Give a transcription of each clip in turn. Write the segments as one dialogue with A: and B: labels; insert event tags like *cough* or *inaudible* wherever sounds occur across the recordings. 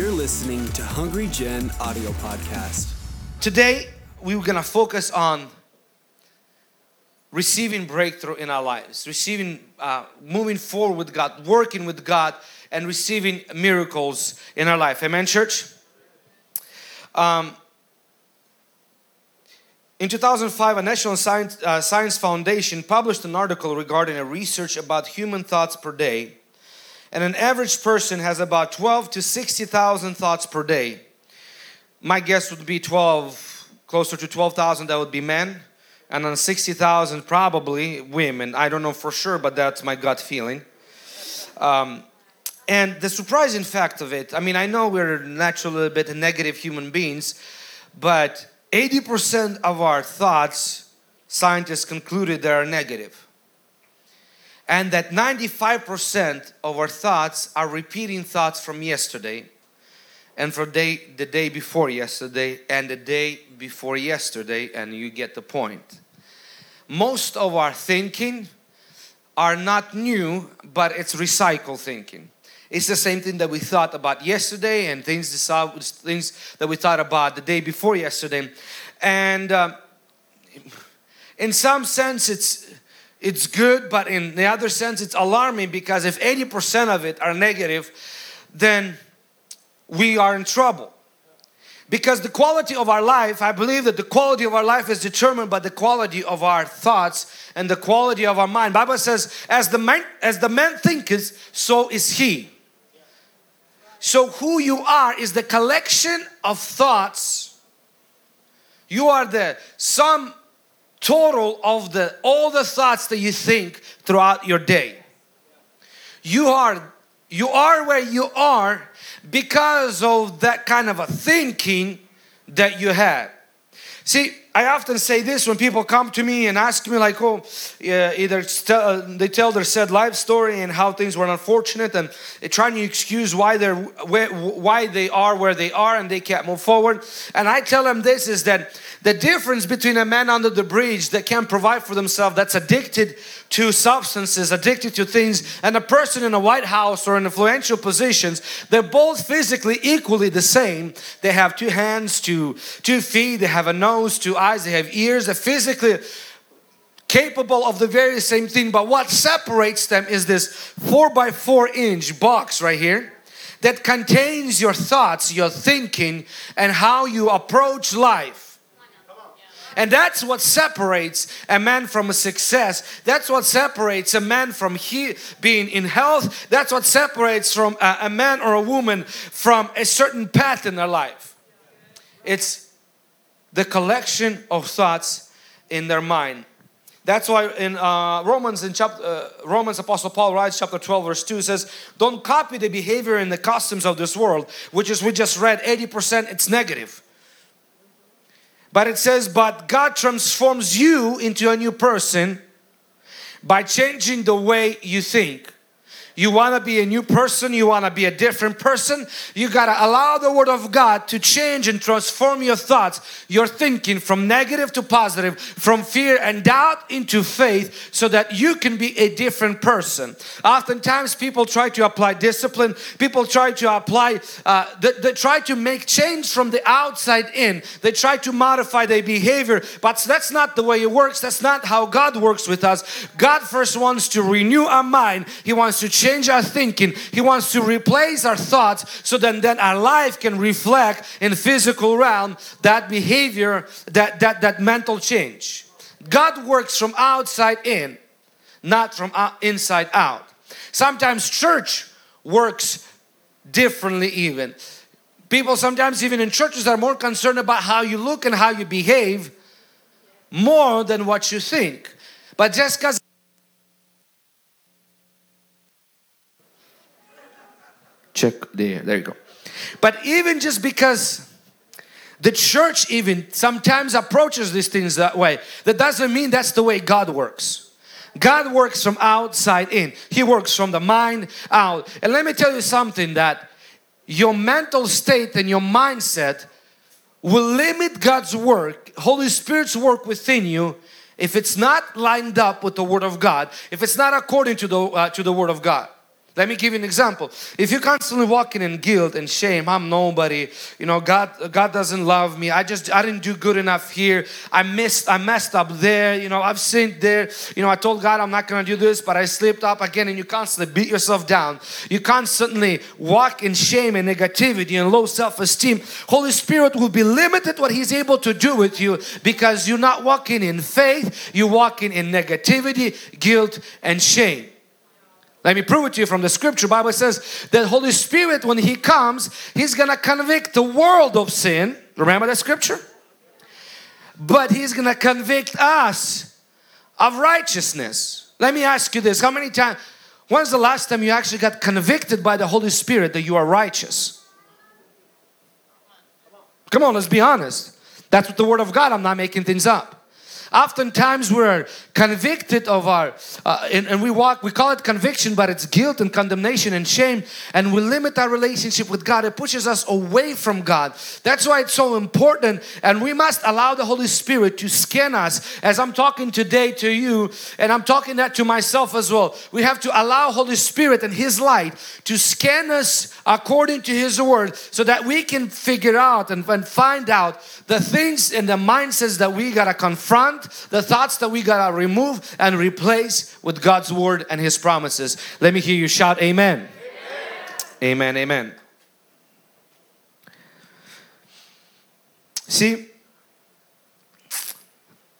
A: You're listening to Hungry Gen audio podcast.
B: Today, we we're gonna focus on receiving breakthrough in our lives, receiving, uh, moving forward with God, working with God, and receiving miracles in our life. Amen, church? Um, in 2005, a National Science, uh, Science Foundation published an article regarding a research about human thoughts per day. And an average person has about 12 to 60,000 thoughts per day. My guess would be 12, closer to 12,000, that would be men. And on 60,000, probably women. I don't know for sure, but that's my gut feeling. Um, and the surprising fact of it, I mean, I know we're naturally a bit negative human beings, but 80% of our thoughts, scientists concluded, they are negative. And that 95% of our thoughts are repeating thoughts from yesterday, and for day, the day before yesterday, and the day before yesterday, and you get the point. Most of our thinking are not new, but it's recycled thinking. It's the same thing that we thought about yesterday and things, things that we thought about the day before yesterday. And um, in some sense, it's it's good, but in the other sense, it's alarming because if 80% of it are negative, then we are in trouble. Because the quality of our life, I believe that the quality of our life is determined by the quality of our thoughts and the quality of our mind. Bible says, as the man, as the man thinketh, so is he. So, who you are is the collection of thoughts. You are the sum total of the all the thoughts that you think throughout your day. You are you are where you are because of that kind of a thinking that you had. See, I often say this when people come to me and ask me, like, oh, yeah, either uh, they tell their sad life story and how things were unfortunate, and trying to excuse why they're why they are where they are, and they can't move forward. And I tell them this is that the difference between a man under the bridge that can't provide for themselves, that's addicted to substances, addicted to things, and a person in a White House or in influential positions, they're both physically equally the same. They have two hands, two, two feet, they have a nose, two eyes, they have ears, they're physically capable of the very same thing. But what separates them is this four by four inch box right here that contains your thoughts, your thinking, and how you approach life. And that's what separates a man from a success. That's what separates a man from he, being in health. That's what separates from a, a man or a woman from a certain path in their life. It's the collection of thoughts in their mind. That's why in uh, Romans, in chapter uh, Romans, Apostle Paul writes, chapter 12, verse 2 says, Don't copy the behavior and the customs of this world, which is we just read 80% it's negative. But it says, but God transforms you into a new person by changing the way you think. You want to be a new person, you want to be a different person, you got to allow the Word of God to change and transform your thoughts, your thinking from negative to positive, from fear and doubt into faith, so that you can be a different person. Oftentimes, people try to apply discipline, people try to apply, uh, they, they try to make change from the outside in, they try to modify their behavior, but that's not the way it works, that's not how God works with us. God first wants to renew our mind, He wants to change change our thinking. He wants to replace our thoughts so that then our life can reflect in physical realm that behavior, that, that, that mental change. God works from outside in, not from inside out. Sometimes church works differently even. People sometimes even in churches are more concerned about how you look and how you behave more than what you think. But just because check there. There you go. But even just because the church even sometimes approaches these things that way that doesn't mean that's the way god works. God works from outside in. He works from the mind out. And let me tell you something that your mental state and your mindset will limit god's work holy spirit's work within you if it's not lined up with the word of god if it's not according to the uh, to the word of god Let me give you an example. If you're constantly walking in guilt and shame, I'm nobody, you know, God God doesn't love me. I just I didn't do good enough here. I missed I messed up there, you know, I've sinned there. You know, I told God I'm not going to do this, but I slipped up again and you constantly beat yourself down. You constantly walk in shame and negativity and low self-esteem. Holy Spirit will be limited what he's able to do with you because you're not walking in faith, you're walking in negativity, guilt and shame. Let me prove it to you from the scripture. Bible says that Holy Spirit, when He comes, He's gonna convict the world of sin. Remember that scripture? But He's gonna convict us of righteousness. Let me ask you this: How many times? When's the last time you actually got convicted by the Holy Spirit that you are righteous? Come on, let's be honest. That's what the Word of God. I'm not making things up. Oftentimes we're convicted of our, uh, and, and, we walk, we call it conviction, but it's guilt and condemnation and shame, and we limit our relationship with God. It pushes us away from God. That's why it's so important, and we must allow the Holy Spirit to scan us. As I'm talking today to you, and I'm talking that to myself as well. We have to allow Holy Spirit and His light to scan us according to His Word, so that we can figure out and, and find out the things and the mindsets that we gotta confront the thoughts that we gotta remove and replace with God's word and His promises. Let me hear you shout, Amen. Amen, amen. amen. See,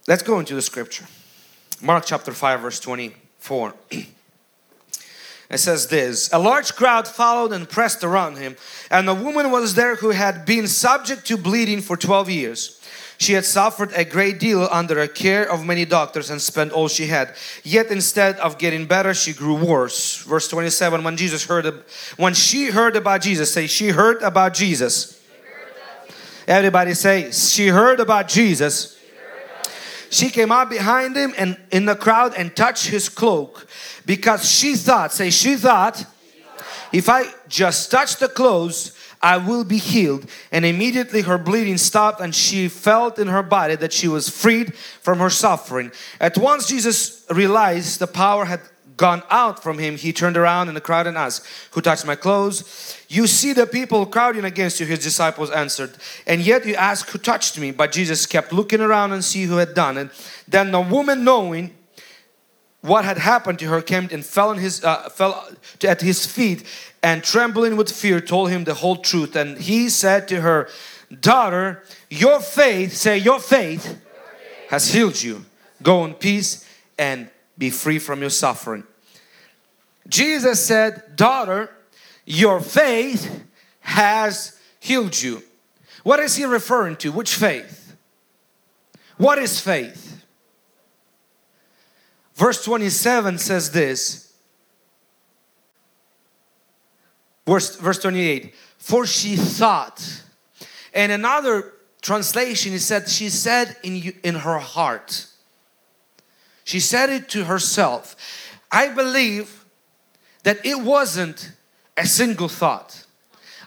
B: let's go into the scripture. Mark chapter 5, verse 24. *clears throat* It says this A large crowd followed and pressed around him, and a woman was there who had been subject to bleeding for 12 years. She had suffered a great deal under the care of many doctors and spent all she had. Yet instead of getting better, she grew worse. Verse 27, when Jesus heard, when she heard about Jesus, say, she heard about Jesus. Everybody say, she heard about Jesus. She came out behind him and in the crowd and touched his cloak because she thought, say, she thought, if I just touch the clothes, I will be healed. And immediately her bleeding stopped, and she felt in her body that she was freed from her suffering. At once, Jesus realized the power had gone out from him. He turned around in the crowd and asked, Who touched my clothes? You see the people crowding against you, his disciples answered. And yet you ask, Who touched me? But Jesus kept looking around and see who had done it. Then the woman, knowing what had happened to her, came and fell, his, uh, fell at his feet and trembling with fear told him the whole truth. And he said to her, Daughter, your faith, say, Your faith has healed you. Go in peace and be free from your suffering. Jesus said, Daughter, your faith has healed you. What is he referring to? Which faith? What is faith? Verse 27 says this Verse, verse 28 For she thought, and another translation, it said, She said in, in her heart. She said it to herself. I believe that it wasn't a single thought.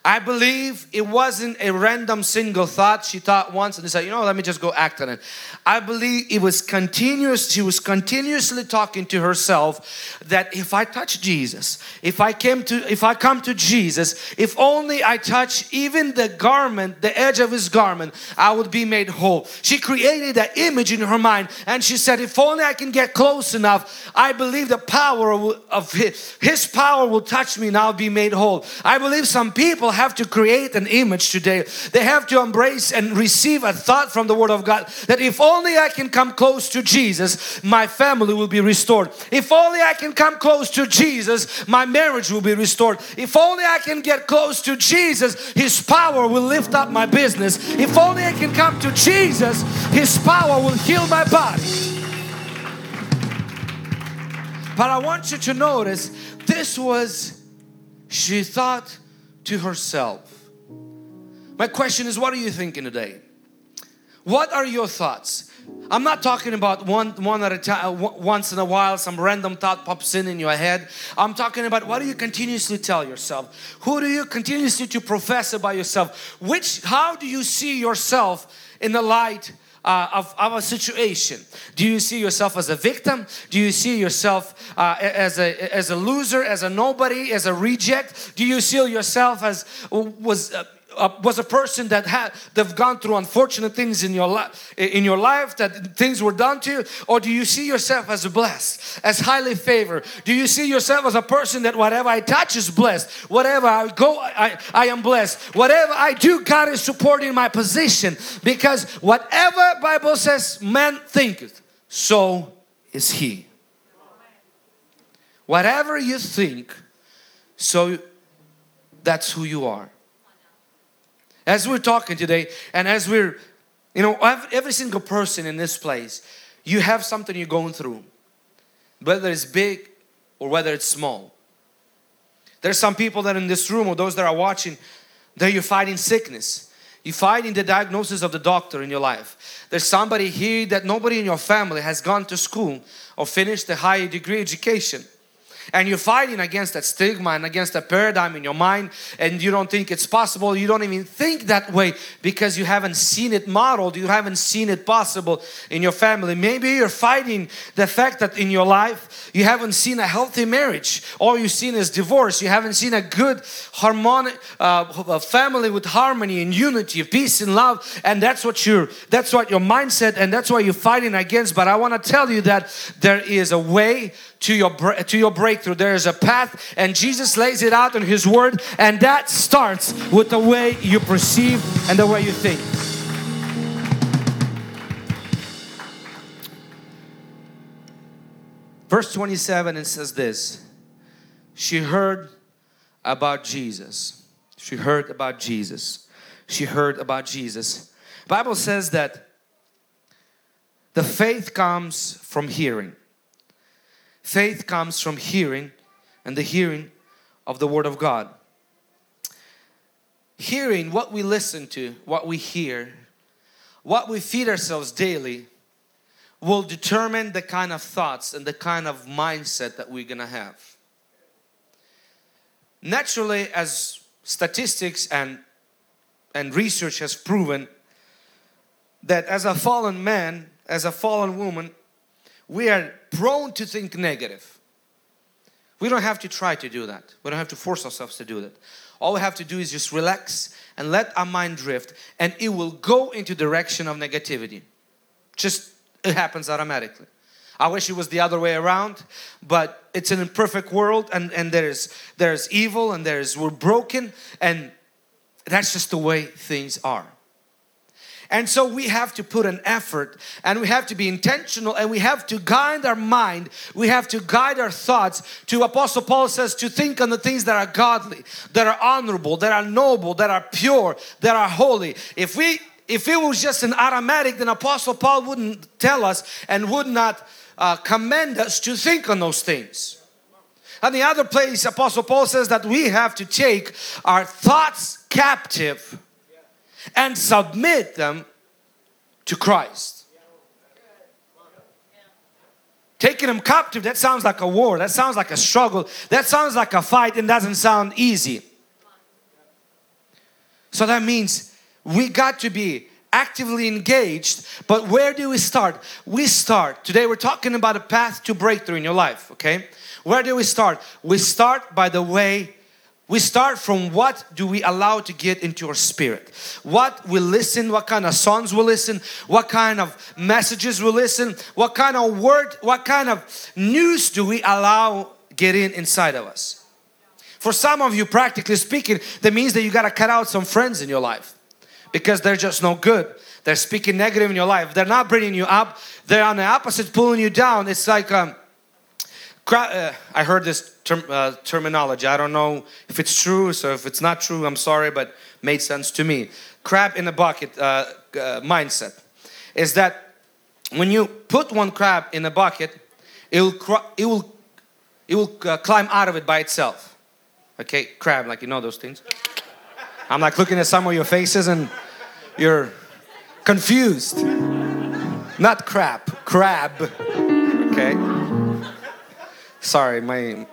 B: I believe it wasn't a random single thought she thought once and said, you know, let me just go act on it. I believe it was continuous, she was continuously talking to herself that if I touch Jesus, if I came to if I come to Jesus, if only I touch even the garment, the edge of his garment, I would be made whole. She created that image in her mind and she said, if only I can get close enough, I believe the power of his, his power will touch me and I'll be made whole. I believe some people have to create an image today. They have to embrace and receive a thought from the Word of God that if only I can come close to Jesus, my family will be restored. If only I can come close to Jesus, my marriage will be restored. If only I can get close to Jesus, His power will lift up my business. If only I can come to Jesus, His power will heal my body. But I want you to notice this was, she thought to herself. My question is, what are you thinking today? What are your thoughts? I'm not talking about one one at a time uh, once in a while some random thought pops in in your head. I'm talking about what do you continuously tell yourself? Who do you continuously to profess about yourself? Which how do you see yourself in the light uh, of, our situation? Do you see yourself as a victim? Do you see yourself uh, as, a, as a loser, as a nobody, as a reject? Do you see yourself as was uh, Uh, was a person that had they've gone through unfortunate things in your life in your life that things were done to you? Or do you see yourself as blessed as highly favored? Do you see yourself as a person that whatever i touch is blessed. Whatever i go i, I am blessed. Whatever i do god is supporting my position. Because whatever bible says man thinketh so is he. Whatever you think so that's who you are as we're talking today, and as we're, you know, every single person in this place, you have something you're going through, whether it's big or whether it's small. There's some people that in this room or those that are watching, that you're fighting sickness. You're fighting the diagnosis of the doctor in your life. There's somebody here that nobody in your family has gone to school or finished a high degree education and you're fighting against that stigma and against that paradigm in your mind and you don't think it's possible. You don't even think that way because you haven't seen it modeled. You haven't seen it possible in your family. Maybe you're fighting the fact that in your life you haven't seen a healthy marriage. All you've seen is divorce. You haven't seen a good harmonic uh, family with harmony and unity peace and love. And that's what you're that's what your mindset and that's what you're fighting against. But I want to tell you that there is a way to your to your breakthrough. There is a path and Jesus lays it out in his word and that starts with the way you perceive and the way you think. Verse 27 it says this. She heard about Jesus. She heard about Jesus. She heard about Jesus. Bible says that the faith comes from hearing Faith comes from hearing and the hearing of the Word of God. Hearing what we listen to, what we hear, what we feed ourselves daily will determine the kind of thoughts and the kind of mindset that we're gonna have. Naturally, as statistics and, and research has proven, that as a fallen man, as a fallen woman, we are prone to think negative. We don't have to try to do that. We don't have to force ourselves to do that. All we have to do is just relax and let our mind drift and it will go into direction of negativity. Just it happens automatically. I wish it was the other way around, but it's an imperfect world and, and there's there's evil and there's we're broken and that's just the way things are. And so we have to put an effort and we have to be intentional and we have to guide our mind. We have to guide our thoughts to Apostle Paul says to think on the things that are godly, that are honorable, that are noble, that are pure, that are holy. If we if it was just an automatic, then Apostle Paul wouldn't tell us and would not uh, commend us to think on those things. And the other place, Apostle Paul says that we have to take our thoughts captive and submit them to Christ. Taking them captive, that sounds like a war, that sounds like a struggle, that sounds like a fight and doesn't sound easy. So that means we got to be actively engaged, but where do we start? We start, today we're talking about a path to breakthrough in your life, okay? Where do we start? We start by the way we start from what do we allow to get into our spirit? What we listen what kind of songs we listen what kind of messages we listen what kind of word what kind of news do we allow get in inside of us? For some of you practically speaking that means that you got to cut out some friends in your life because they're just no good. They're speaking negative in your life. They're not bringing you up. They're on the opposite pulling you down. It's like um, I heard this term, uh, terminology. I don't know if it's true, so if it's not true, I'm sorry, but made sense to me. Crab in a bucket uh, uh mindset is that when you put one crab in a bucket, it will it will it will uh, climb out of it by itself. Okay, crab, like you know those things. I'm like looking at some of your faces and you're confused. Not crab, crab. Okay. Sorry, my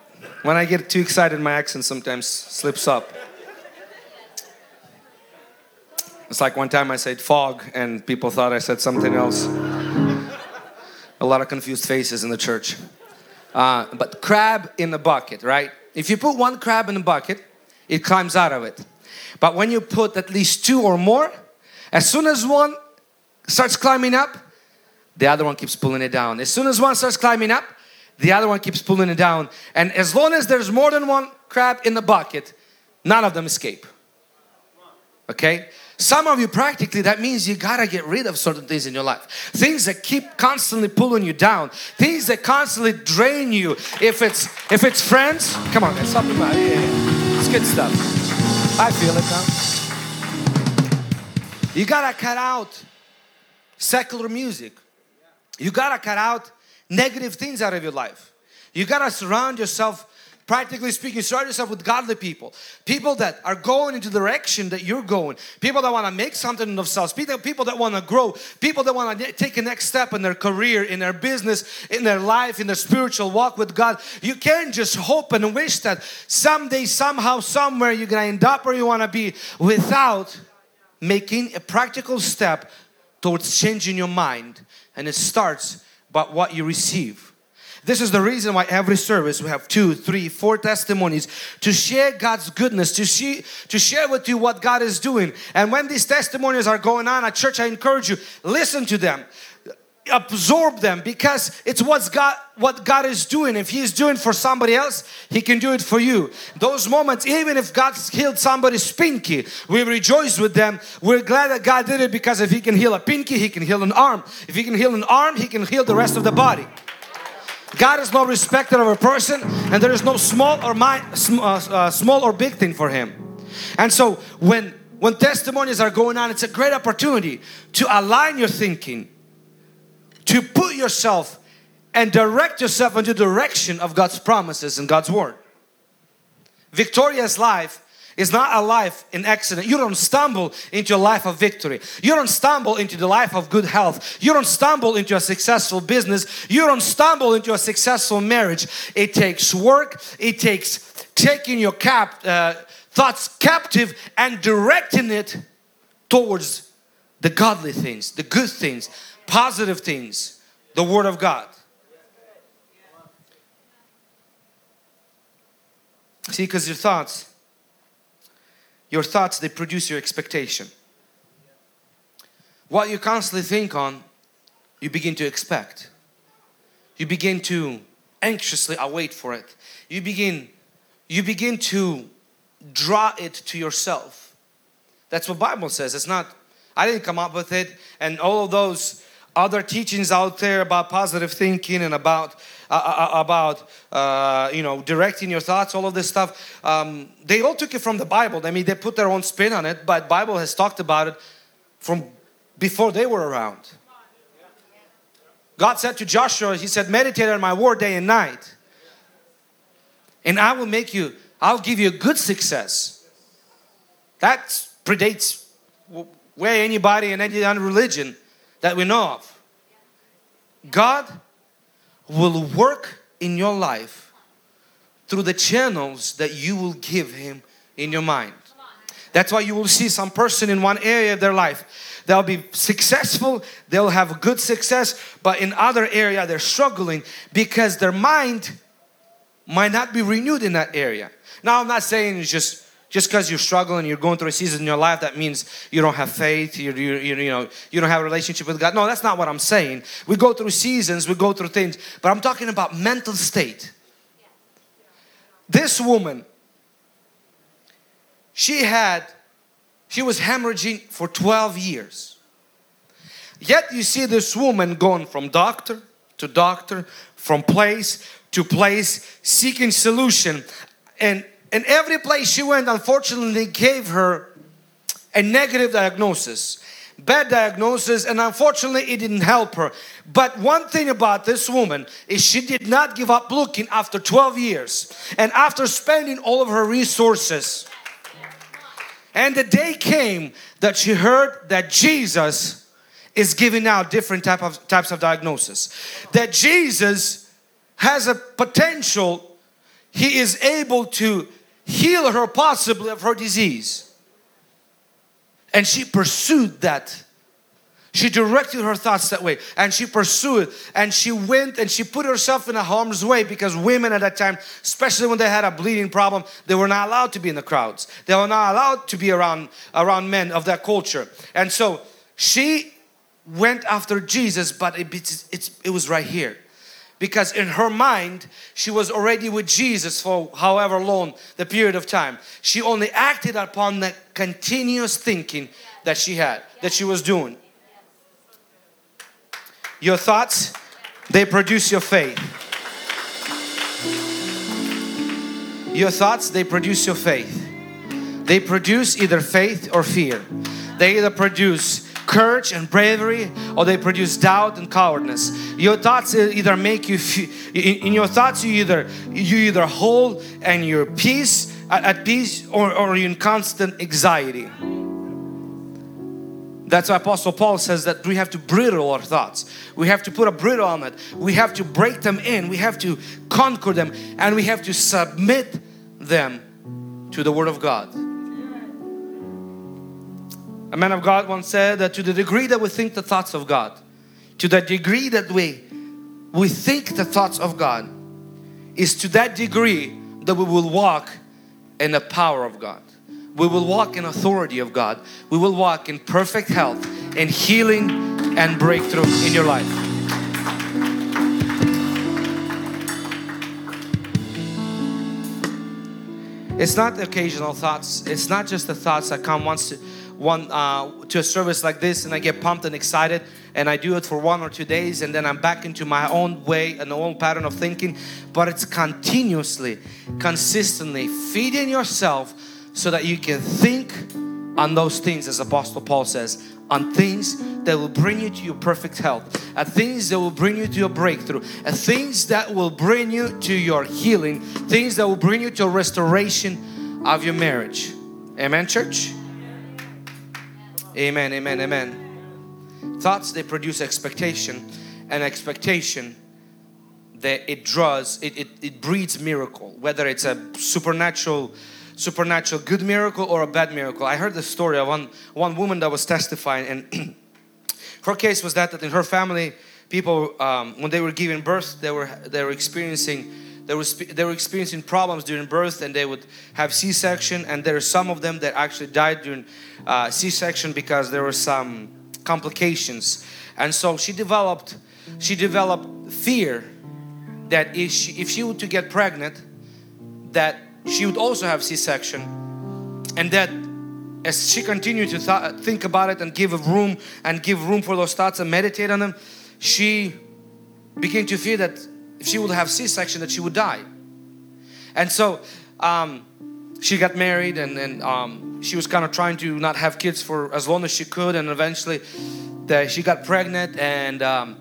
B: when I get too excited, my accent sometimes slips up. It's like one time I said fog and people thought I said something else. a lot of confused faces in the church. Uh, but crab in the bucket, right? If you put one crab in a bucket, it climbs out of it. But when you put at least two or more, as soon as one starts climbing up, the other one keeps pulling it down. As soon as one starts climbing up, the other one keeps pulling it down. And as long as there's more than one crab in the bucket, none of them escape. Okay? Some of you practically, that means you gotta get rid of certain things in your life. Things that keep constantly pulling you down. Things that constantly drain you. If it's if it's friends, come on, it's something about it. It's good stuff. I feel it now. You gotta cut out secular music. You gotta cut out negative things out of your life. You gotta surround yourself Practically speaking, surround yourself with godly people. People that are going into the direction that you're going. People that want to make something of themselves. People, people that want to grow. People that want to take a next step in their career, in their business, in their life, in their spiritual walk with God. You can't just hope and wish that someday, somehow, somewhere you're going to end up where you want to be without making a practical step towards changing your mind. And it starts by what you receive. This is the reason why every service we have two, three, four testimonies to share God's goodness, to, see, to share with you what God is doing. And when these testimonies are going on at church, I encourage you, listen to them absorb them because it's what's God what God is doing. If He is doing for somebody else he can do it for you. Those moments even if God's healed somebody's pinky we rejoice with them. We're glad that God did it because if he can heal a pinky he can heal an arm. If he can heal an arm he can heal the rest of the body. God is no respecter of a person and there is no small or my, uh, uh, small or big thing for him. And so when when testimonies are going on, it's a great opportunity to align your thinking, to put yourself and direct yourself into the direction of God's promises and God's word. Victoria's life is not a life in accident. You don't stumble into a life of victory. You don't stumble into the life of good health. You don't stumble into a successful business. You don't stumble into a successful marriage. It takes work. It takes taking your cap, uh, thoughts captive and directing it towards the godly things, the good things, positive things, the Word of God. See, because your thoughts your thoughts, they produce your expectation. What you constantly think on, you begin to expect. You begin to anxiously await for it. You begin, you begin to draw it to yourself. That's what Bible says. It's not, I didn't come up with it. And all of those other teachings out there about positive thinking and about uh, uh, uh, about uh, you know directing your thoughts all of this stuff. Um, they all took it from the bible. I mean they put their own spin on it but bible has talked about it from before they were around. God said to joshua he said meditate on my word day and night and i will make you i'll give you a good success. That predates way anybody in any other religion that we know of god will work in your life through the channels that you will give Him in your mind. That's why you will see some person in one area of their life. They'll be successful, they'll have good success, but in other area they're struggling because their mind might not be renewed in that area. Now I'm not saying it's just just because you're struggling, you're going through a season in your life, that means you don't have faith, you, you, you, know, you don't have a relationship with God. No, that's not what I'm saying. We go through seasons, we go through things, but I'm talking about mental state. This woman, she had, she was hemorrhaging for 12 years. Yet you see this woman going from doctor to doctor, from place to place, seeking solution. And and every place she went, unfortunately, gave her a negative diagnosis, bad diagnosis, and unfortunately, it didn't help her. But one thing about this woman is she did not give up looking after 12 years and after spending all of her resources. And the day came that she heard that Jesus is giving out different type of types of diagnosis. That Jesus has a potential, he is able to heal her possibly of her disease. And she pursued that. She directed her thoughts that way and she pursued and she went and she put herself in a harm's way because women at that time, especially when they had a bleeding problem, they were not allowed to be in the crowds. They were not allowed to be around, around men of that culture. And so she went after Jesus, but it, it was right here because in her mind she was already with Jesus for however long the period of time. She only acted upon the continuous thinking that she had that she was doing. Your thoughts they produce your faith. Your thoughts they produce your faith. They produce either faith or fear. They either produce courage and bravery or they produce doubt and cowardness your thoughts either make you in your thoughts you either you either hold and you're peace at, peace or, or in constant anxiety that's why Apostle Paul says that we have to bridle our thoughts. We have to put a bridle on it. We have to break them in. We have to conquer them and we have to submit them to the Word of God. A man of God once said that to the degree that we think the thoughts of God, to the degree that we we think the thoughts of God, is to that degree that we will walk in the power of God. We will walk in authority of God. We will walk in perfect health and healing and breakthrough in your life. It's not occasional thoughts. It's not just the thoughts that come once one uh, to a service like this and I get pumped and excited and I do it for one or two days and then I'm back into my own way and own pattern of thinking. But it's continuously consistently feeding yourself so that you can think on those things as Apostle Paul says on things that will bring you to your perfect health at things that will bring you to your breakthrough at things that will bring you to your healing things that will bring you to a restoration of your marriage. Amen church Amen, amen, amen. Thoughts, they produce expectation and expectation that it draws, it, it, it breeds miracle, whether it's a supernatural supernatural good miracle or a bad miracle. I heard the story of one, one woman that was testifying and *clears throat* her case was that, that in her family people um, when they were giving birth they were they were experiencing they were, they were experiencing problems during birth and they would have C-section and there are some of them that actually died during uh, C-section because there were some complications. And so she developed she developed fear that if she, if she were to get pregnant that she would also have C-section and that as she continued to th think about it and give room and give room for those thoughts and meditate on them she began to fear that if she would have C-section that she would die. And so um, she got married and then um, she was kind of trying to not have kids for as long as she could and eventually that she got pregnant and um,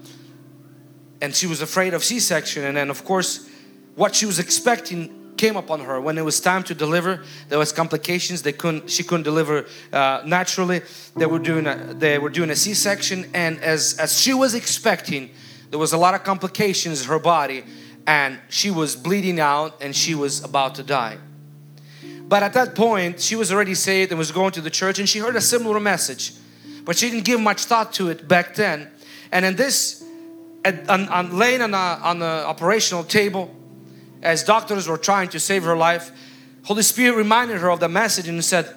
B: and she was afraid of C-section. And then of course what she was expecting came upon her. When it was time to deliver there was complications. They couldn't she couldn't deliver uh, naturally. They were doing a, they were doing a C-section. And as as she was expecting there was a lot of complications in her body and she was bleeding out and she was about to die. But at that point, she was already saved and was going to the church and she heard a similar message. But she didn't give much thought to it back then. And in this, on, on, laying on, on the operational table, as doctors were trying to save her life, Holy Spirit reminded her of the message and said,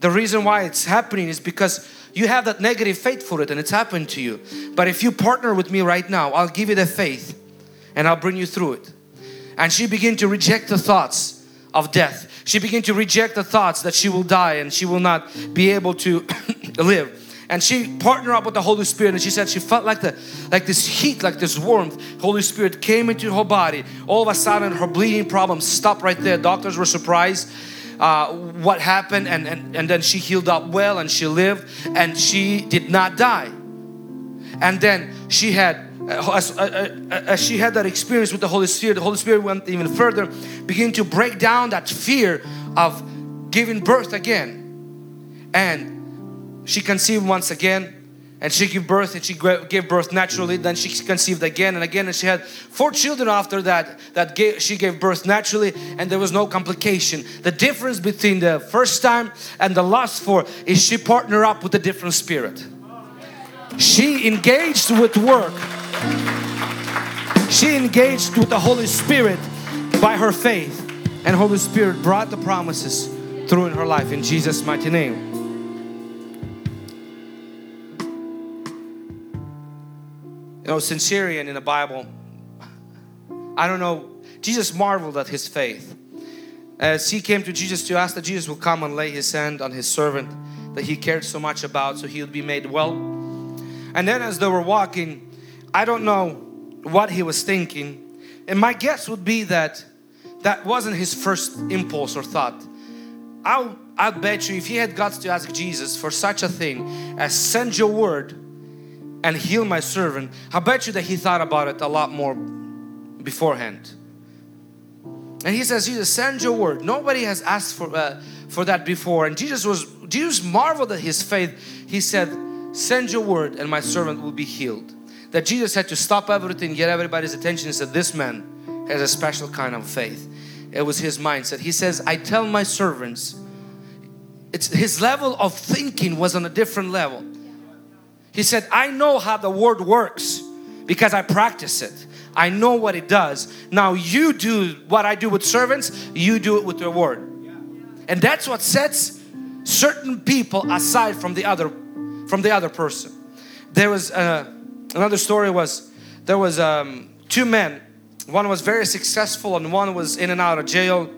B: the reason why it's happening is because you have that negative faith for it and it's happened to you. But if you partner with me right now, I'll give you the faith and I'll bring you through it. And she began to reject the thoughts of death. She began to reject the thoughts that she will die and she will not be able to *coughs* live. And she partnered up with the Holy Spirit and she said she felt like the like this heat, like this warmth. Holy Spirit came into her body. All of a sudden her bleeding problem stopped right there. Doctors were surprised uh, what happened and, and, and then she healed up well and she lived and she did not die. And then she had uh, as, uh, uh, as, she had that experience with the Holy Spirit, the Holy Spirit went even further, begin to break down that fear of giving birth again. And she conceived once again. And she gave birth and she gave birth naturally. Then she conceived again and again and she had four children after that that gave, she gave birth naturally and there was no complication. The difference between the first time and the last four is she partnered up with a different spirit. She engaged with work. She engaged with the Holy Spirit by her faith. And Holy Spirit brought the promises through in her life. In Jesus mighty name You know, centurion in the Bible, I don't know, Jesus marveled at his faith. As he came to Jesus to ask that Jesus would come and lay his hand on his servant that he cared so much about so he would be made well. And then as they were walking, I don't know what he was thinking. And my guess would be that that wasn't his first impulse or thought. I'll, I'll bet you if he had got to ask Jesus for such a thing as send your word and heal my servant, I bet you that he thought about it a lot more beforehand. And he says, Jesus, send your word. Nobody has asked for, uh, for that before. And Jesus was, Jesus marveled at his faith. He said, send your word and my servant will be healed. That Jesus had to stop everything, get everybody's attention and said, this man has a special kind of faith. It was his mindset. He says, I tell my servants, it's his level of thinking was on a different level. He said, I know how the word works because I practice it. I know what it does. Now you do what I do with servants, you do it with the word. And that's what sets certain people aside from the other from the other person. There was uh, another story was there was um, two men. One was very successful and one was in and out of jail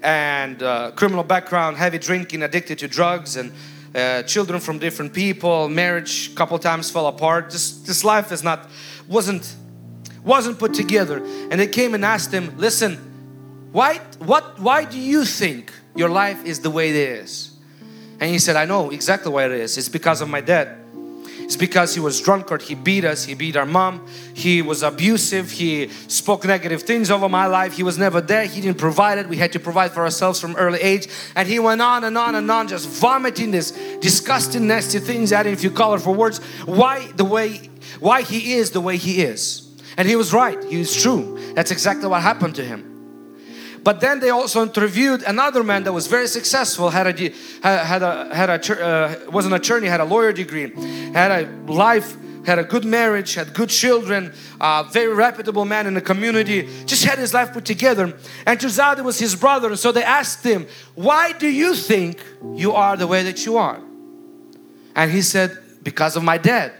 B: and uh, criminal background, heavy drinking, addicted to drugs and uh, children from different people, marriage couple times fell apart. Just this life is not wasn't wasn't put together. And they came and asked him, "Listen, why what why do you think your life is the way it is?" And he said, "I know exactly why it is. It's because of my dad." It's because he was drunkard. He beat us. He beat our mom. He was abusive. He spoke negative things over my life. He was never there. He didn't provide it. We had to provide for ourselves from early age. And he went on and on and on, just vomiting this disgusting, nasty things, adding a few colorful words. Why the way, why he is the way he is. And he was right. He was true. That's exactly what happened to him. But then they also interviewed another man that was very successful, had a had a had a uh, was an attorney, had a lawyer degree, had a life, had a good marriage, had good children, uh, very reputable man in the community, just had his life put together. And it was his brother. And so they asked him, "Why do you think you are the way that you are?" And he said, "Because of my dad."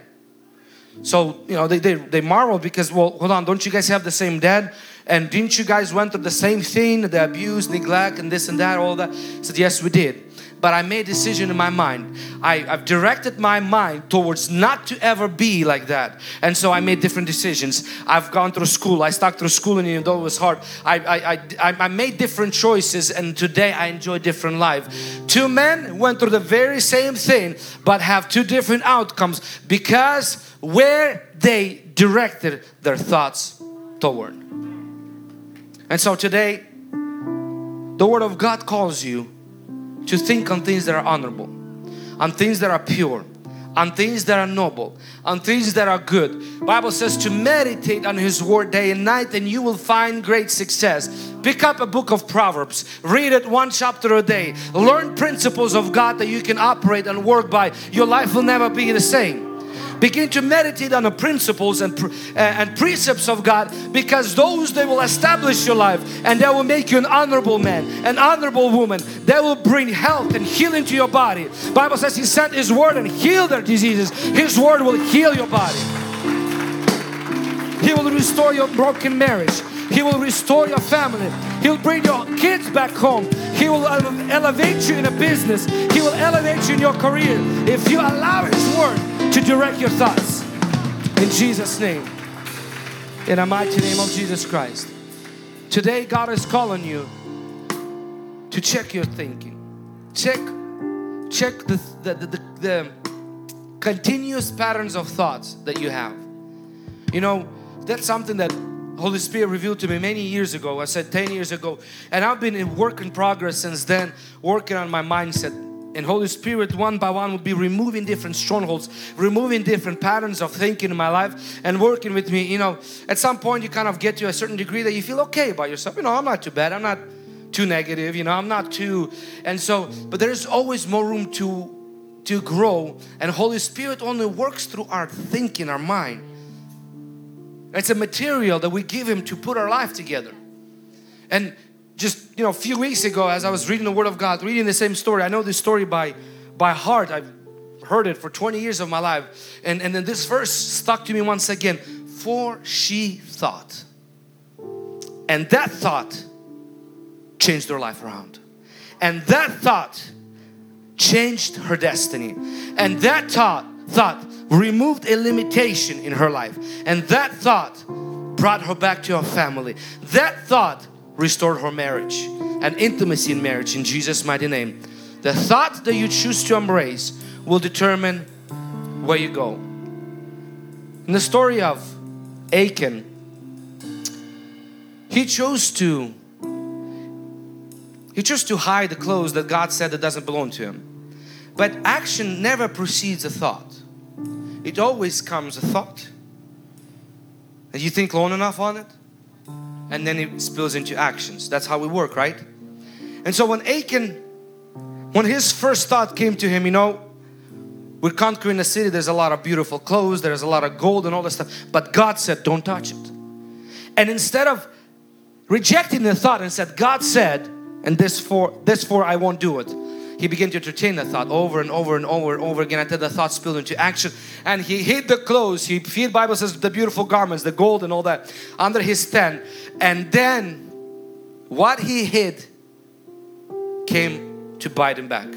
B: So you know they they, they marvel because well, hold on, don't you guys have the same dad? And didn't you guys went through the same thing, the abuse, neglect, and this and that, all that? I said, yes, we did. But I made a decision in my mind. I, have directed my mind towards not to ever be like that. And so I made different decisions. I've gone through school. I stuck through school and even though it was hard, I, I, I, I made different choices and today I enjoy different life. Two men went through the very same thing but have two different outcomes because where they directed their thoughts toward. And so today, the Word of God calls you to think on things that are honorable, on things that are pure, on things that are noble, on things that are good. Bible says to meditate on His Word day and night and you will find great success. Pick up a book of Proverbs, read it one chapter a day, learn principles of God that you can operate and work by. Your life will never be the same. Begin to meditate on the principles and, uh, and precepts of God because those they will establish your life and they will make you an honorable man, an honorable woman. They will bring health and healing to your body. Bible says He sent His word and healed their diseases. His word will heal your body. He will restore your broken marriage. He will restore your family. He'll bring your kids back home. He will elevate you in a business. He will elevate you in your career if you allow His word to direct your thoughts. In Jesus' name. In the mighty name of Jesus Christ. Today, God is calling you to check your thinking. Check, check the, the, the, the, the continuous patterns of thoughts that you have. You know, that's something that Holy Spirit revealed to me many years ago. I said 10 years ago. And I've been in work in progress since then, working on my mindset and Holy Spirit one by one would be removing different strongholds, removing different patterns of thinking in my life and working with me. You know, at some point you kind of get to a certain degree that you feel okay about yourself. You know, I'm not too bad. I'm not too negative. You know, I'm not too. And so, but there's always more room to to grow. And Holy Spirit only works through our thinking, our mind. It's a material that we give Him to put our life together. And just you know a few weeks ago as I was reading the Word of God reading the same story I know this story by by heart. I've heard it for 20 years of my life. And and then this verse stuck to me once again. For she thought. And that thought changed her life around. And that thought changed her destiny. And that thought thought removed a limitation in her life. And that thought brought her back to her family. That thought restored her marriage and intimacy in marriage in Jesus mighty name. The thought that you choose to embrace will determine where you go. In the story of Achan he chose to he chose to hide the clothes that God said that doesn't belong to him. But action never precedes a thought it always comes a thought and you think long enough on it and then it spills into actions. That's how we work, right? And so when Achan, when his first thought came to him, you know, we're conquering the city, there's a lot of beautiful clothes, there's a lot of gold and all this stuff, but God said, don't touch it. And instead of rejecting the thought and said, God said, and this for this for I won't do it he began to entertain the thought over and over and over and over again until the thought spilled into action. And he hid the clothes. He, the Bible says the beautiful garments, the gold and all that under his tent. And then what he hid came to bite him back.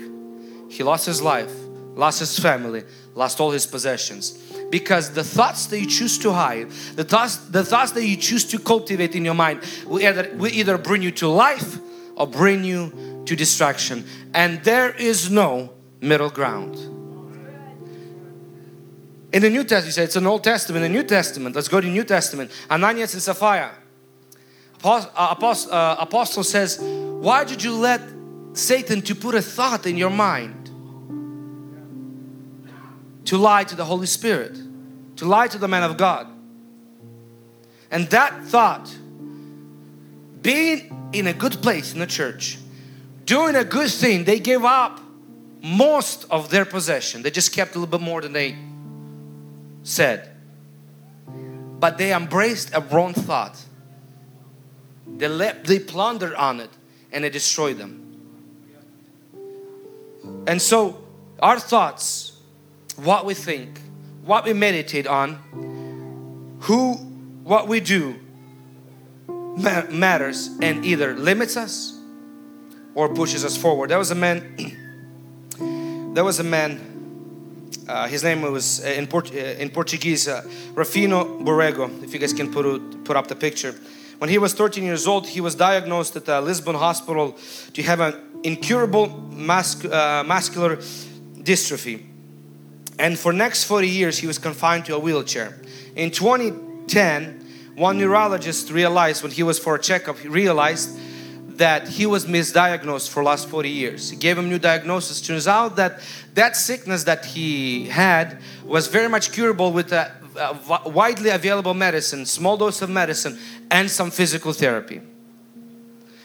B: He lost his life, lost his family, lost all his possessions. Because the thoughts that you choose to hide, the thoughts, the thoughts that you choose to cultivate in your mind will either, will either bring you to life or bring you to distraction and there is no middle ground. In the New Testament, say it's an Old Testament, the New Testament, let's go to New Testament, Ananias and Sapphira. Uh, uh, Apostle says, why did you let Satan to put a thought in your mind? To lie to the Holy Spirit, to lie to the man of God. And that thought, being in a good place in the church, doing a good thing, they gave up most of their possession. They just kept a little bit more than they said. But they embraced a wrong thought. They, let, they plundered on it and it destroyed them. And so our thoughts, what we think, what we meditate on, who, what we do matters and either limits us or pushes us forward. There was a man, *clears throat* there was a man, uh, his name was uh, in, Port uh, in Portuguese, uh, Rufino Borrego, if you guys can put, put up the picture. When he was 13 years old, he was diagnosed at the Lisbon hospital to have an incurable uh, muscular dystrophy. And for next 40 years, he was confined to a wheelchair. In 2010, one neurologist realized when he was for a checkup, he realized that he was misdiagnosed for last 40 years. He gave him new diagnosis. Turns out that that sickness that he had was very much curable with a, a widely available medicine, small dose of medicine and some physical therapy.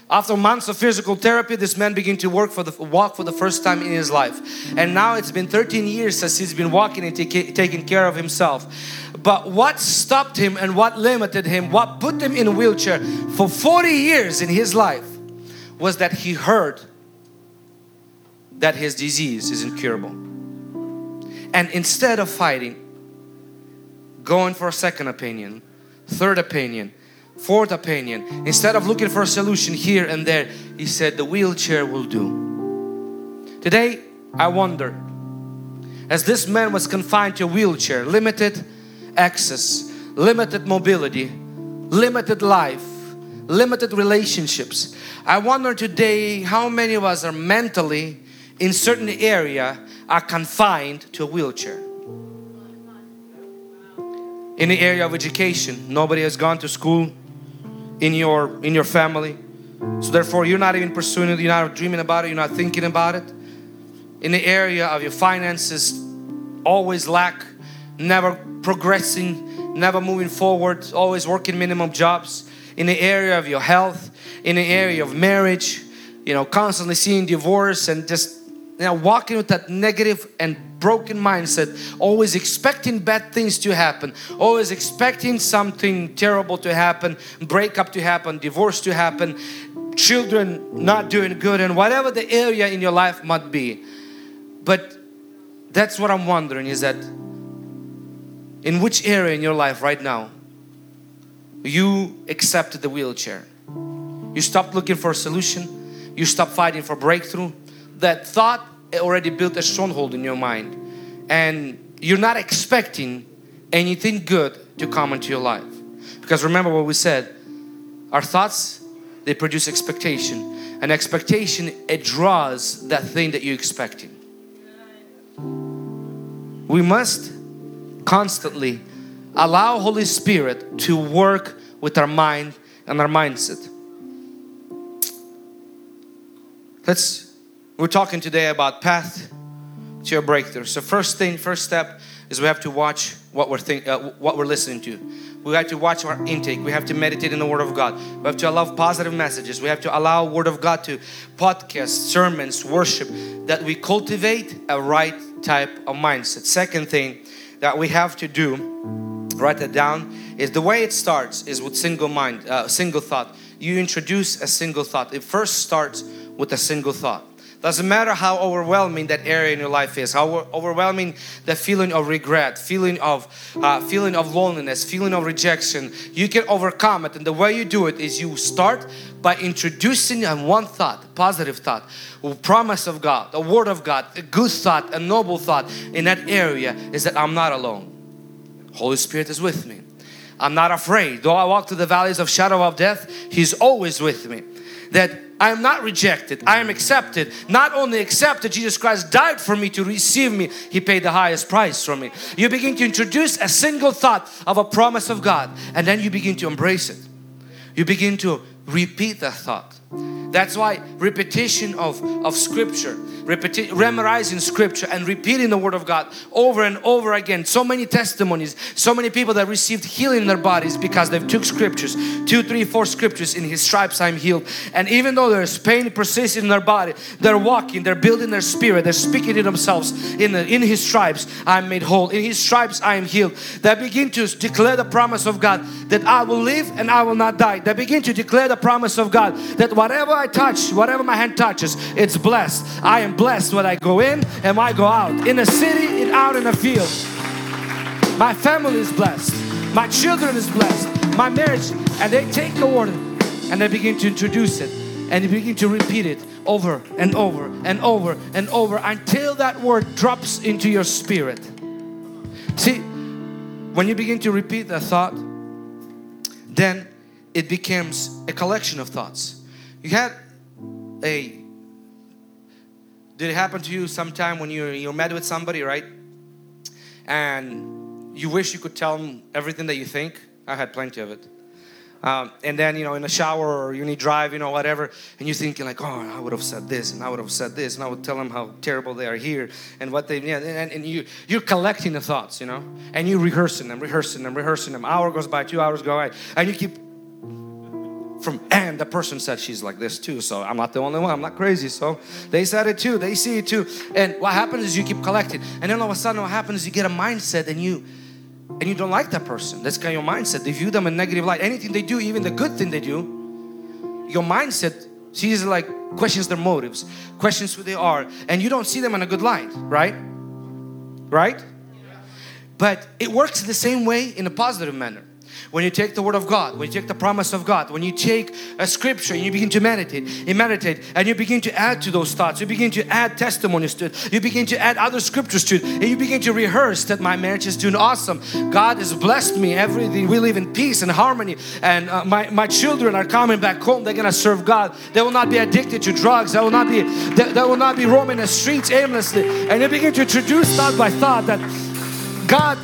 B: After months of physical therapy, this man began to work for the walk for the first time in his life. And now it's been 13 years since he's been walking and taking care of himself. But what stopped him and what limited him, what put him in a wheelchair for 40 years in his life was that he heard that his disease is incurable. And instead of fighting, going for a second opinion, third opinion, fourth opinion, instead of looking for a solution here and there, he said, The wheelchair will do. Today, I wonder, as this man was confined to a wheelchair, limited access, limited mobility, limited life, limited relationships. I wonder today how many of us are mentally in certain area are confined to a wheelchair. In the area of education, nobody has gone to school in your in your family. So therefore you're not even pursuing it, you're not dreaming about it, you're not thinking about it. in the area of your finances, always lack, never progressing, never moving forward, always working minimum jobs, in the area of your health, in the area of marriage, you know, constantly seeing divorce and just know walking with that negative and broken mindset, always expecting bad things to happen, always expecting something terrible to happen, breakup to happen, divorce to happen, children not doing good, and whatever the area in your life might be. But that's what I'm wondering is that in which area in your life right now you accepted the wheelchair? You stopped looking for a solution, you stopped fighting for breakthrough. That thought already built a stronghold in your mind, and you're not expecting anything good to come into your life. Because remember what we said our thoughts they produce expectation, and expectation it draws that thing that you're expecting. We must constantly allow Holy Spirit to work with our mind and our mindset. Let's we're talking today about path to your breakthrough. So first thing, first step is we have to watch what we're think, uh, what we're listening to. We have to watch our intake. We have to meditate in the Word of God. We have to allow positive messages. We have to allow Word of God to podcasts, sermons, worship that we cultivate a right type of mindset. Second thing that we have to do, write that down, is the way it starts is with single mind, uh, single thought. You introduce a single thought. It first starts with a single thought. Doesn't matter how overwhelming that area in your life is, how overwhelming the feeling of regret, feeling of uh, feeling of loneliness, feeling of rejection. You can overcome it, and the way you do it is you start by introducing one thought, positive thought, promise of God, a word of God, a good thought, a noble thought in that area is that I'm not alone. Holy Spirit is with me. I'm not afraid. Though I walk through the valleys of shadow of death, He's always with me. That I am not rejected. I am accepted. Not only accepted, Jesus Christ died for me to receive me. He paid the highest price for me. You begin to introduce a single thought of a promise of God and then you begin to embrace it. You begin to repeat that thought. That's why repetition of, of scripture, repeti- memorizing scripture and repeating the word of God over and over again. So many testimonies, so many people that received healing in their bodies because they've took scriptures, two, three, four scriptures, in his stripes I'm healed. And even though there's pain persisting in their body, they're walking, they're building their spirit, they're speaking to themselves in, the, in his stripes I'm made whole, in his stripes I am healed. They begin to declare the promise of God that I will live and I will not die. They begin to declare the promise of God that whatever I touch, whatever my hand touches, it's blessed. I am blessed when I go in and I go out. In the city and out in the field. My family is blessed. My children is blessed. My marriage. And they take the word and they begin to introduce it. And they begin to repeat it over and over and over and over until that word drops into your spirit. See, when you begin to repeat that thought, then it becomes a collection of thoughts. You had a did it happen to you sometime when you're you're met with somebody, right? And you wish you could tell them everything that you think. I had plenty of it. Um, and then you know in the shower or you need drive you know whatever and you're thinking like oh I would have said this and I would have said this and I would tell them how terrible they are here and what they yeah and, and you you're collecting the thoughts you know and you're rehearsing them rehearsing them rehearsing them hour goes by two hours go by and you keep from and the person said she's like this too so i'm not the only one i'm not crazy. So they said it too they see it too. And what happens is you keep collecting. And then all of a sudden what happens is you get a mindset and you and you don't like that person. That's kind of your mindset. They view them in a negative light. Anything they do even the good thing they do your mindset sees like questions their motives questions who they are and you don't see them in a good light right? Right? But it works the same way in a positive manner when you take the word of God, when you take the promise of God, when you take a scripture and you begin to meditate, you meditate and you begin to add to those thoughts, you begin to add testimonies to it, you begin to add other scriptures to it, and you begin to rehearse that my marriage is doing awesome. God has blessed me, everything. We live in peace and harmony, and uh, my, my children are coming back home. They're gonna serve God. They will not be addicted to drugs. They will not be they, they will not be roaming the streets aimlessly. And you begin to introduce thought by thought that God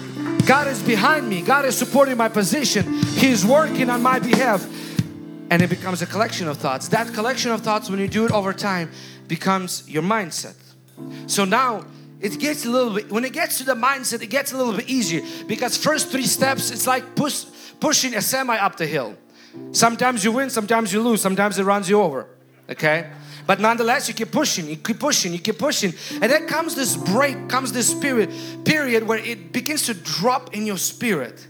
B: God is behind me. God is supporting my position. He's working on my behalf. And it becomes a collection of thoughts. That collection of thoughts, when you do it over time, becomes your mindset. So now it gets a little bit, when it gets to the mindset, it gets a little bit easier because first three steps, it's like push, pushing a semi up the hill. Sometimes you win, sometimes you lose, sometimes it runs you over. Okay? But nonetheless, you keep pushing, you keep pushing, you keep pushing. And then comes this break, comes this spirit period where it begins to drop in your spirit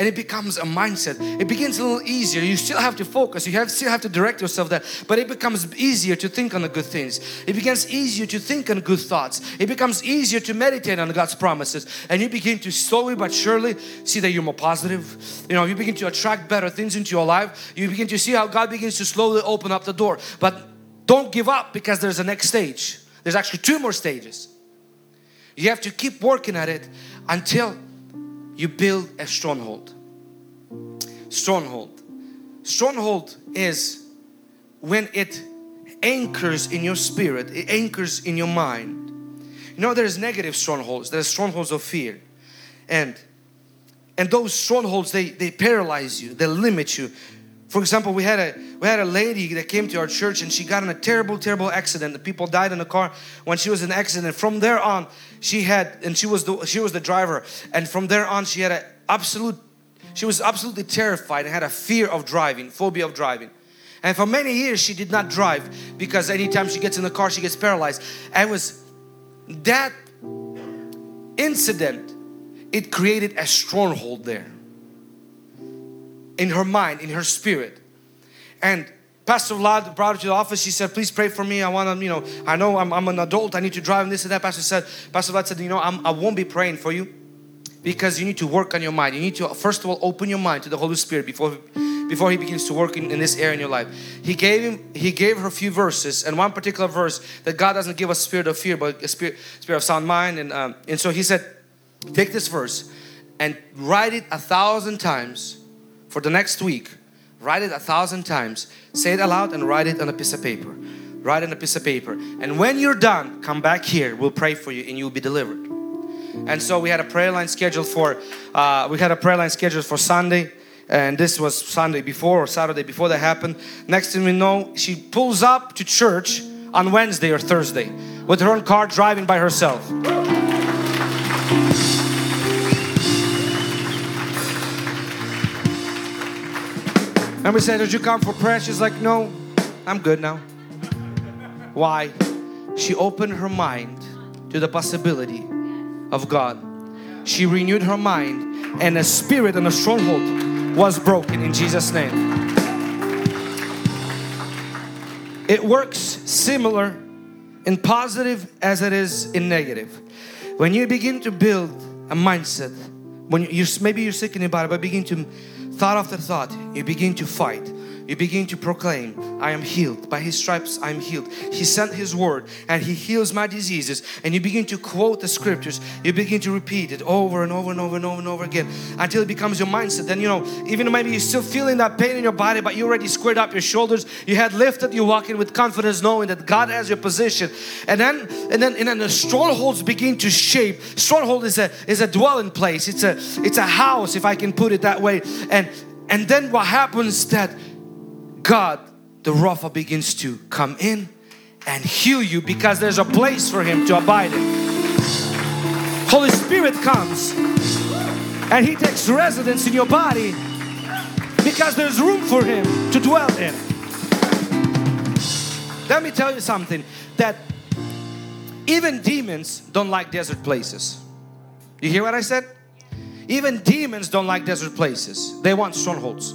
B: and it becomes a mindset. It begins a little easier. You still have to focus. You have, still have to direct yourself there, but it becomes easier to think on the good things. It becomes easier to think on good thoughts. It becomes easier to meditate on God's promises, and you begin to slowly but surely see that you're more positive. You know, you begin to attract better things into your life. You begin to see how God begins to slowly open up the door. But don't give up because there's a next stage. There's actually two more stages. You have to keep working at it until you build a stronghold. Stronghold. Stronghold is when it anchors in your spirit, it anchors in your mind. You know, there's negative strongholds, there's strongholds of fear. And and those strongholds they they paralyze you, they limit you. For example, we had a we had a lady that came to our church and she got in a terrible, terrible accident. The people died in the car when she was in the accident. From there on, she had and she was the she was the driver. And from there on, she had an absolute she was absolutely terrified and had a fear of driving, phobia of driving. And for many years, she did not drive because anytime she gets in the car, she gets paralyzed. And was that incident, it created a stronghold there in her mind, in her spirit. And Pastor Vlad brought her to the office. She said, please pray for me. I want to, you know, I know I'm, I'm, an adult. I need to drive and this and that. Pastor said, Pastor Vlad said, you know, I'm, I won't be praying for you because you need to work on your mind. You need to, first of all, open your mind to the Holy Spirit before, before He begins to work in, in this area in your life. He gave him, He gave her a few verses and one particular verse that God doesn't give us spirit of fear, but a spirit, spirit of sound mind. And, um, and so He said, take this verse and write it a thousand times for the next week, write it a thousand times. Say it aloud and write it on a piece of paper. Write on a piece of paper. And when you're done, come back here. We'll pray for you and you'll be delivered. And so we had a prayer line scheduled for, uh, we had a prayer line scheduled for Sunday. And this was Sunday before or Saturday before that happened. Next thing we know, she pulls up to church on Wednesday or Thursday with her own car driving by herself. And we said, Did you come for prayer? She's like, No, I'm good now. Why? She opened her mind to the possibility of God. She renewed her mind, and a spirit and a stronghold was broken in Jesus' name. It works similar in positive as it is in negative. When you begin to build a mindset, when you maybe you're sick in your body, but begin to thought after thought, you begin to fight. You begin to proclaim, I am healed. By His stripes, I am healed. He sent His word and He heals my diseases. And you begin to quote the scriptures. You begin to repeat it over and over and over and over and over again until it becomes your mindset. Then, you know, even maybe you're still feeling that pain in your body, but you already squared up your shoulders. You had lifted, you walk in with confidence, knowing that God has your position. And then, and then, and then the strongholds begin to shape. Stronghold is a is a dwelling place. It's a it's a house, if I can put it that way. And and then what happens that God, the Rapha, begins to come in and heal you because there's a place for Him to abide in. Holy Spirit comes and He takes residence in your body because there's room for Him to dwell in. Let me tell you something that even demons don't like desert places. You hear what I said? Even demons don't like desert places. They want strongholds.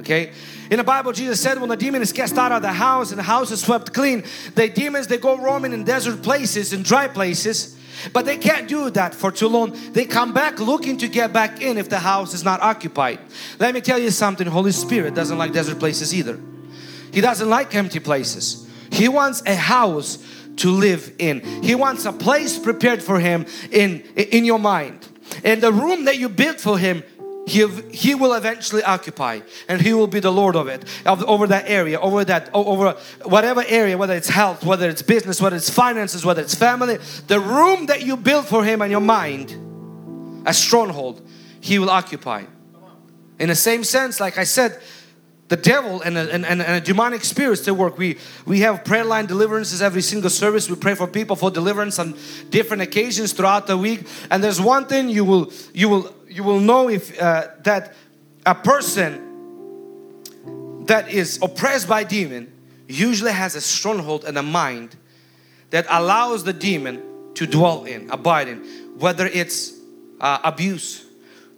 B: Okay? In the Bible, Jesus said when the demon is cast out of the house and the house is swept clean, the demons they go roaming in desert places, in dry places, but they can't do that for too long. They come back looking to get back in if the house is not occupied. Let me tell you something, Holy Spirit doesn't like desert places either. He doesn't like empty places. He wants a house to live in. He wants a place prepared for him in in your mind. And the room that you built for him he, he will eventually occupy and he will be the lord of it of, over that area over that over whatever area whether it's health whether it's business whether it's finances whether it's family the room that you build for him and your mind a stronghold he will occupy. In the same sense like i said the devil and a, and, and, a demonic spirits to work. We we have prayer line deliverances every single service. We pray for people for deliverance on different occasions throughout the week. And there's one thing you will you will you will know if uh, that a person that is oppressed by demon usually has a stronghold and a mind that allows the demon to dwell in, abide in, whether it's uh, abuse,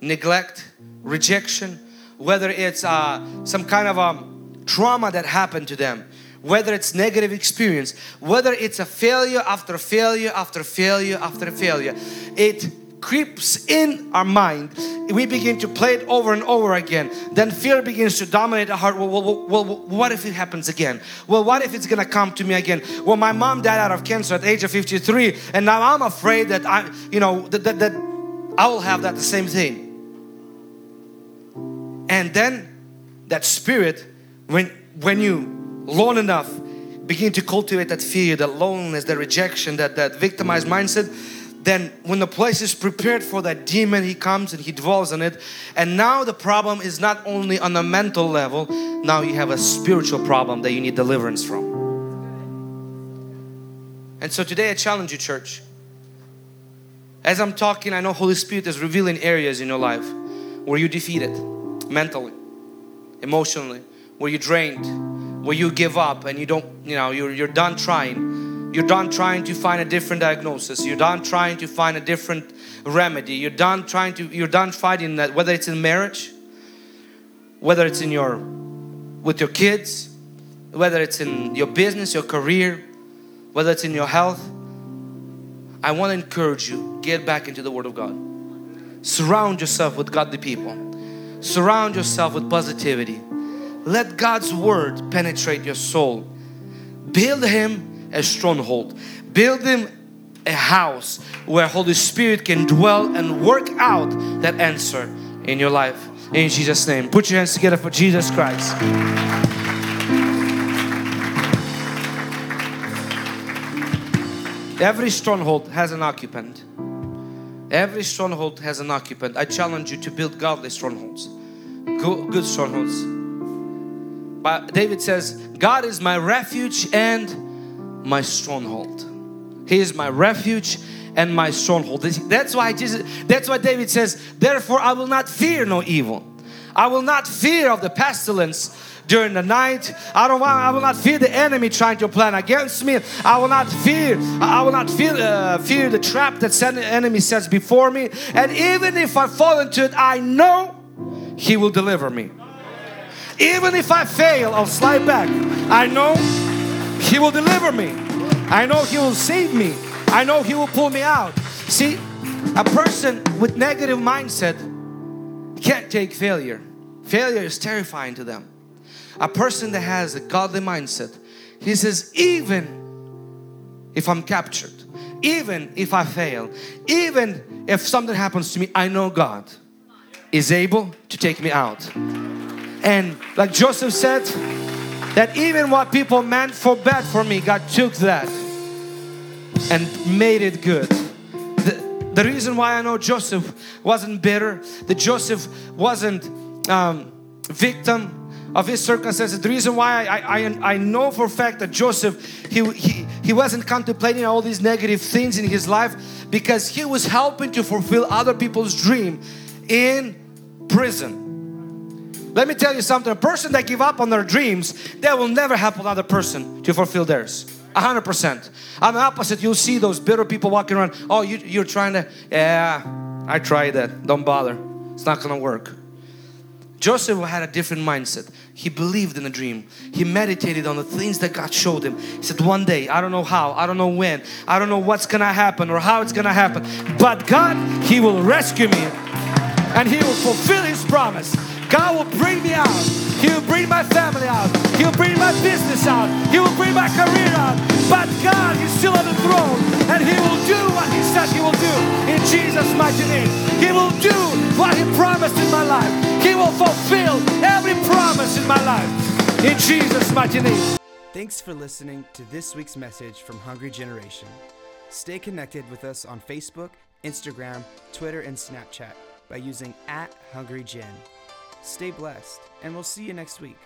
B: neglect, rejection, whether it's uh, some kind of um, trauma that happened to them, whether it's negative experience, whether it's a failure after failure after failure after failure, it creeps in our mind. We begin to play it over and over again. Then fear begins to dominate our heart. Well, well, well, well, what if it happens again? Well, what if it's gonna come to me again? Well, my mom died out of cancer at the age of 53, and now I'm afraid that I, you know, that, that, that I will have that the same thing. And then that spirit, when when you long enough begin to cultivate that fear, that loneliness, that rejection, that, that victimized mindset, then when the place is prepared for that demon, he comes and he dwells on it. And now the problem is not only on the mental level, now you have a spiritual problem that you need deliverance from. And so today I challenge you, church. As I'm talking, I know Holy Spirit is revealing areas in your life where you defeated mentally, emotionally, where you drained, where you give up and you don't, you know, you're, you're done trying. You're done trying to find a different diagnosis. You're done trying to find a different remedy. You're done trying to, you're done fighting that, whether it's in marriage, whether it's in your, with your kids, whether it's in your business, your career, whether it's in your health. I want to encourage you, get back into the Word of God. Surround yourself with godly people. Surround yourself with positivity. Let God's Word penetrate your soul. Build Him a stronghold. Build Him a house where Holy Spirit can dwell and work out that answer in your life. In Jesus' name. Put your hands together for Jesus Christ. Every stronghold has an occupant. Every stronghold has an occupant. I challenge you to build godly strongholds, good strongholds. But David says, God is my refuge and my stronghold. He is my refuge and my stronghold. That's why Jesus, that's why David says, therefore I will not fear no evil. I will not fear of the pestilence during the night. I don't want, I will not fear the enemy trying to plan against me. I will not fear, I will not fear, uh, fear the trap that the enemy sets before me. And even if I fall into it, I know He will deliver me. Even if I fail, I'll slide back. I know He will deliver me. I know He will save me. I know He will pull me out. See, a person with negative mindset can't take failure. Failure is terrifying to them a person that has a godly mindset, he says, even if I'm captured, even if I fail, even if something happens to me, I know God is able to take me out. And like Joseph said, that even what people meant for bad for me, God took that and made it good. The, the reason why I know Joseph wasn't bitter, that Joseph wasn't um, victim, of his circumstances. The reason why I, I, I know for fact that Joseph, he, he, he wasn't contemplating all these negative things in his life because he was helping to fulfill other people's dream in prison. Let me tell you something, a person that give up on their dreams, they will never help another person to fulfill theirs. A hundred percent. On the opposite, you'll see those bitter people walking around. Oh, you, you're trying to, yeah, I tried that. Don't bother. It's not gonna work. Joseph had a different mindset. He believed in a dream. He meditated on the things that God showed him. He said, One day, I don't know how, I don't know when, I don't know what's gonna happen or how it's gonna happen, but God, He will rescue me and He will fulfill His promise. God will bring me out. He will bring my family out. He will bring my business out. He will bring my career out. But God is still on the throne and He will do what He said He will do in Jesus' mighty name. He will do what He promised in my life. He will fulfill every promise in my life in Jesus' mighty name.
A: Thanks for listening to this week's message from Hungry Generation. Stay connected with us on Facebook, Instagram, Twitter, and Snapchat by using at Hungry Gen. Stay blessed, and we'll see you next week.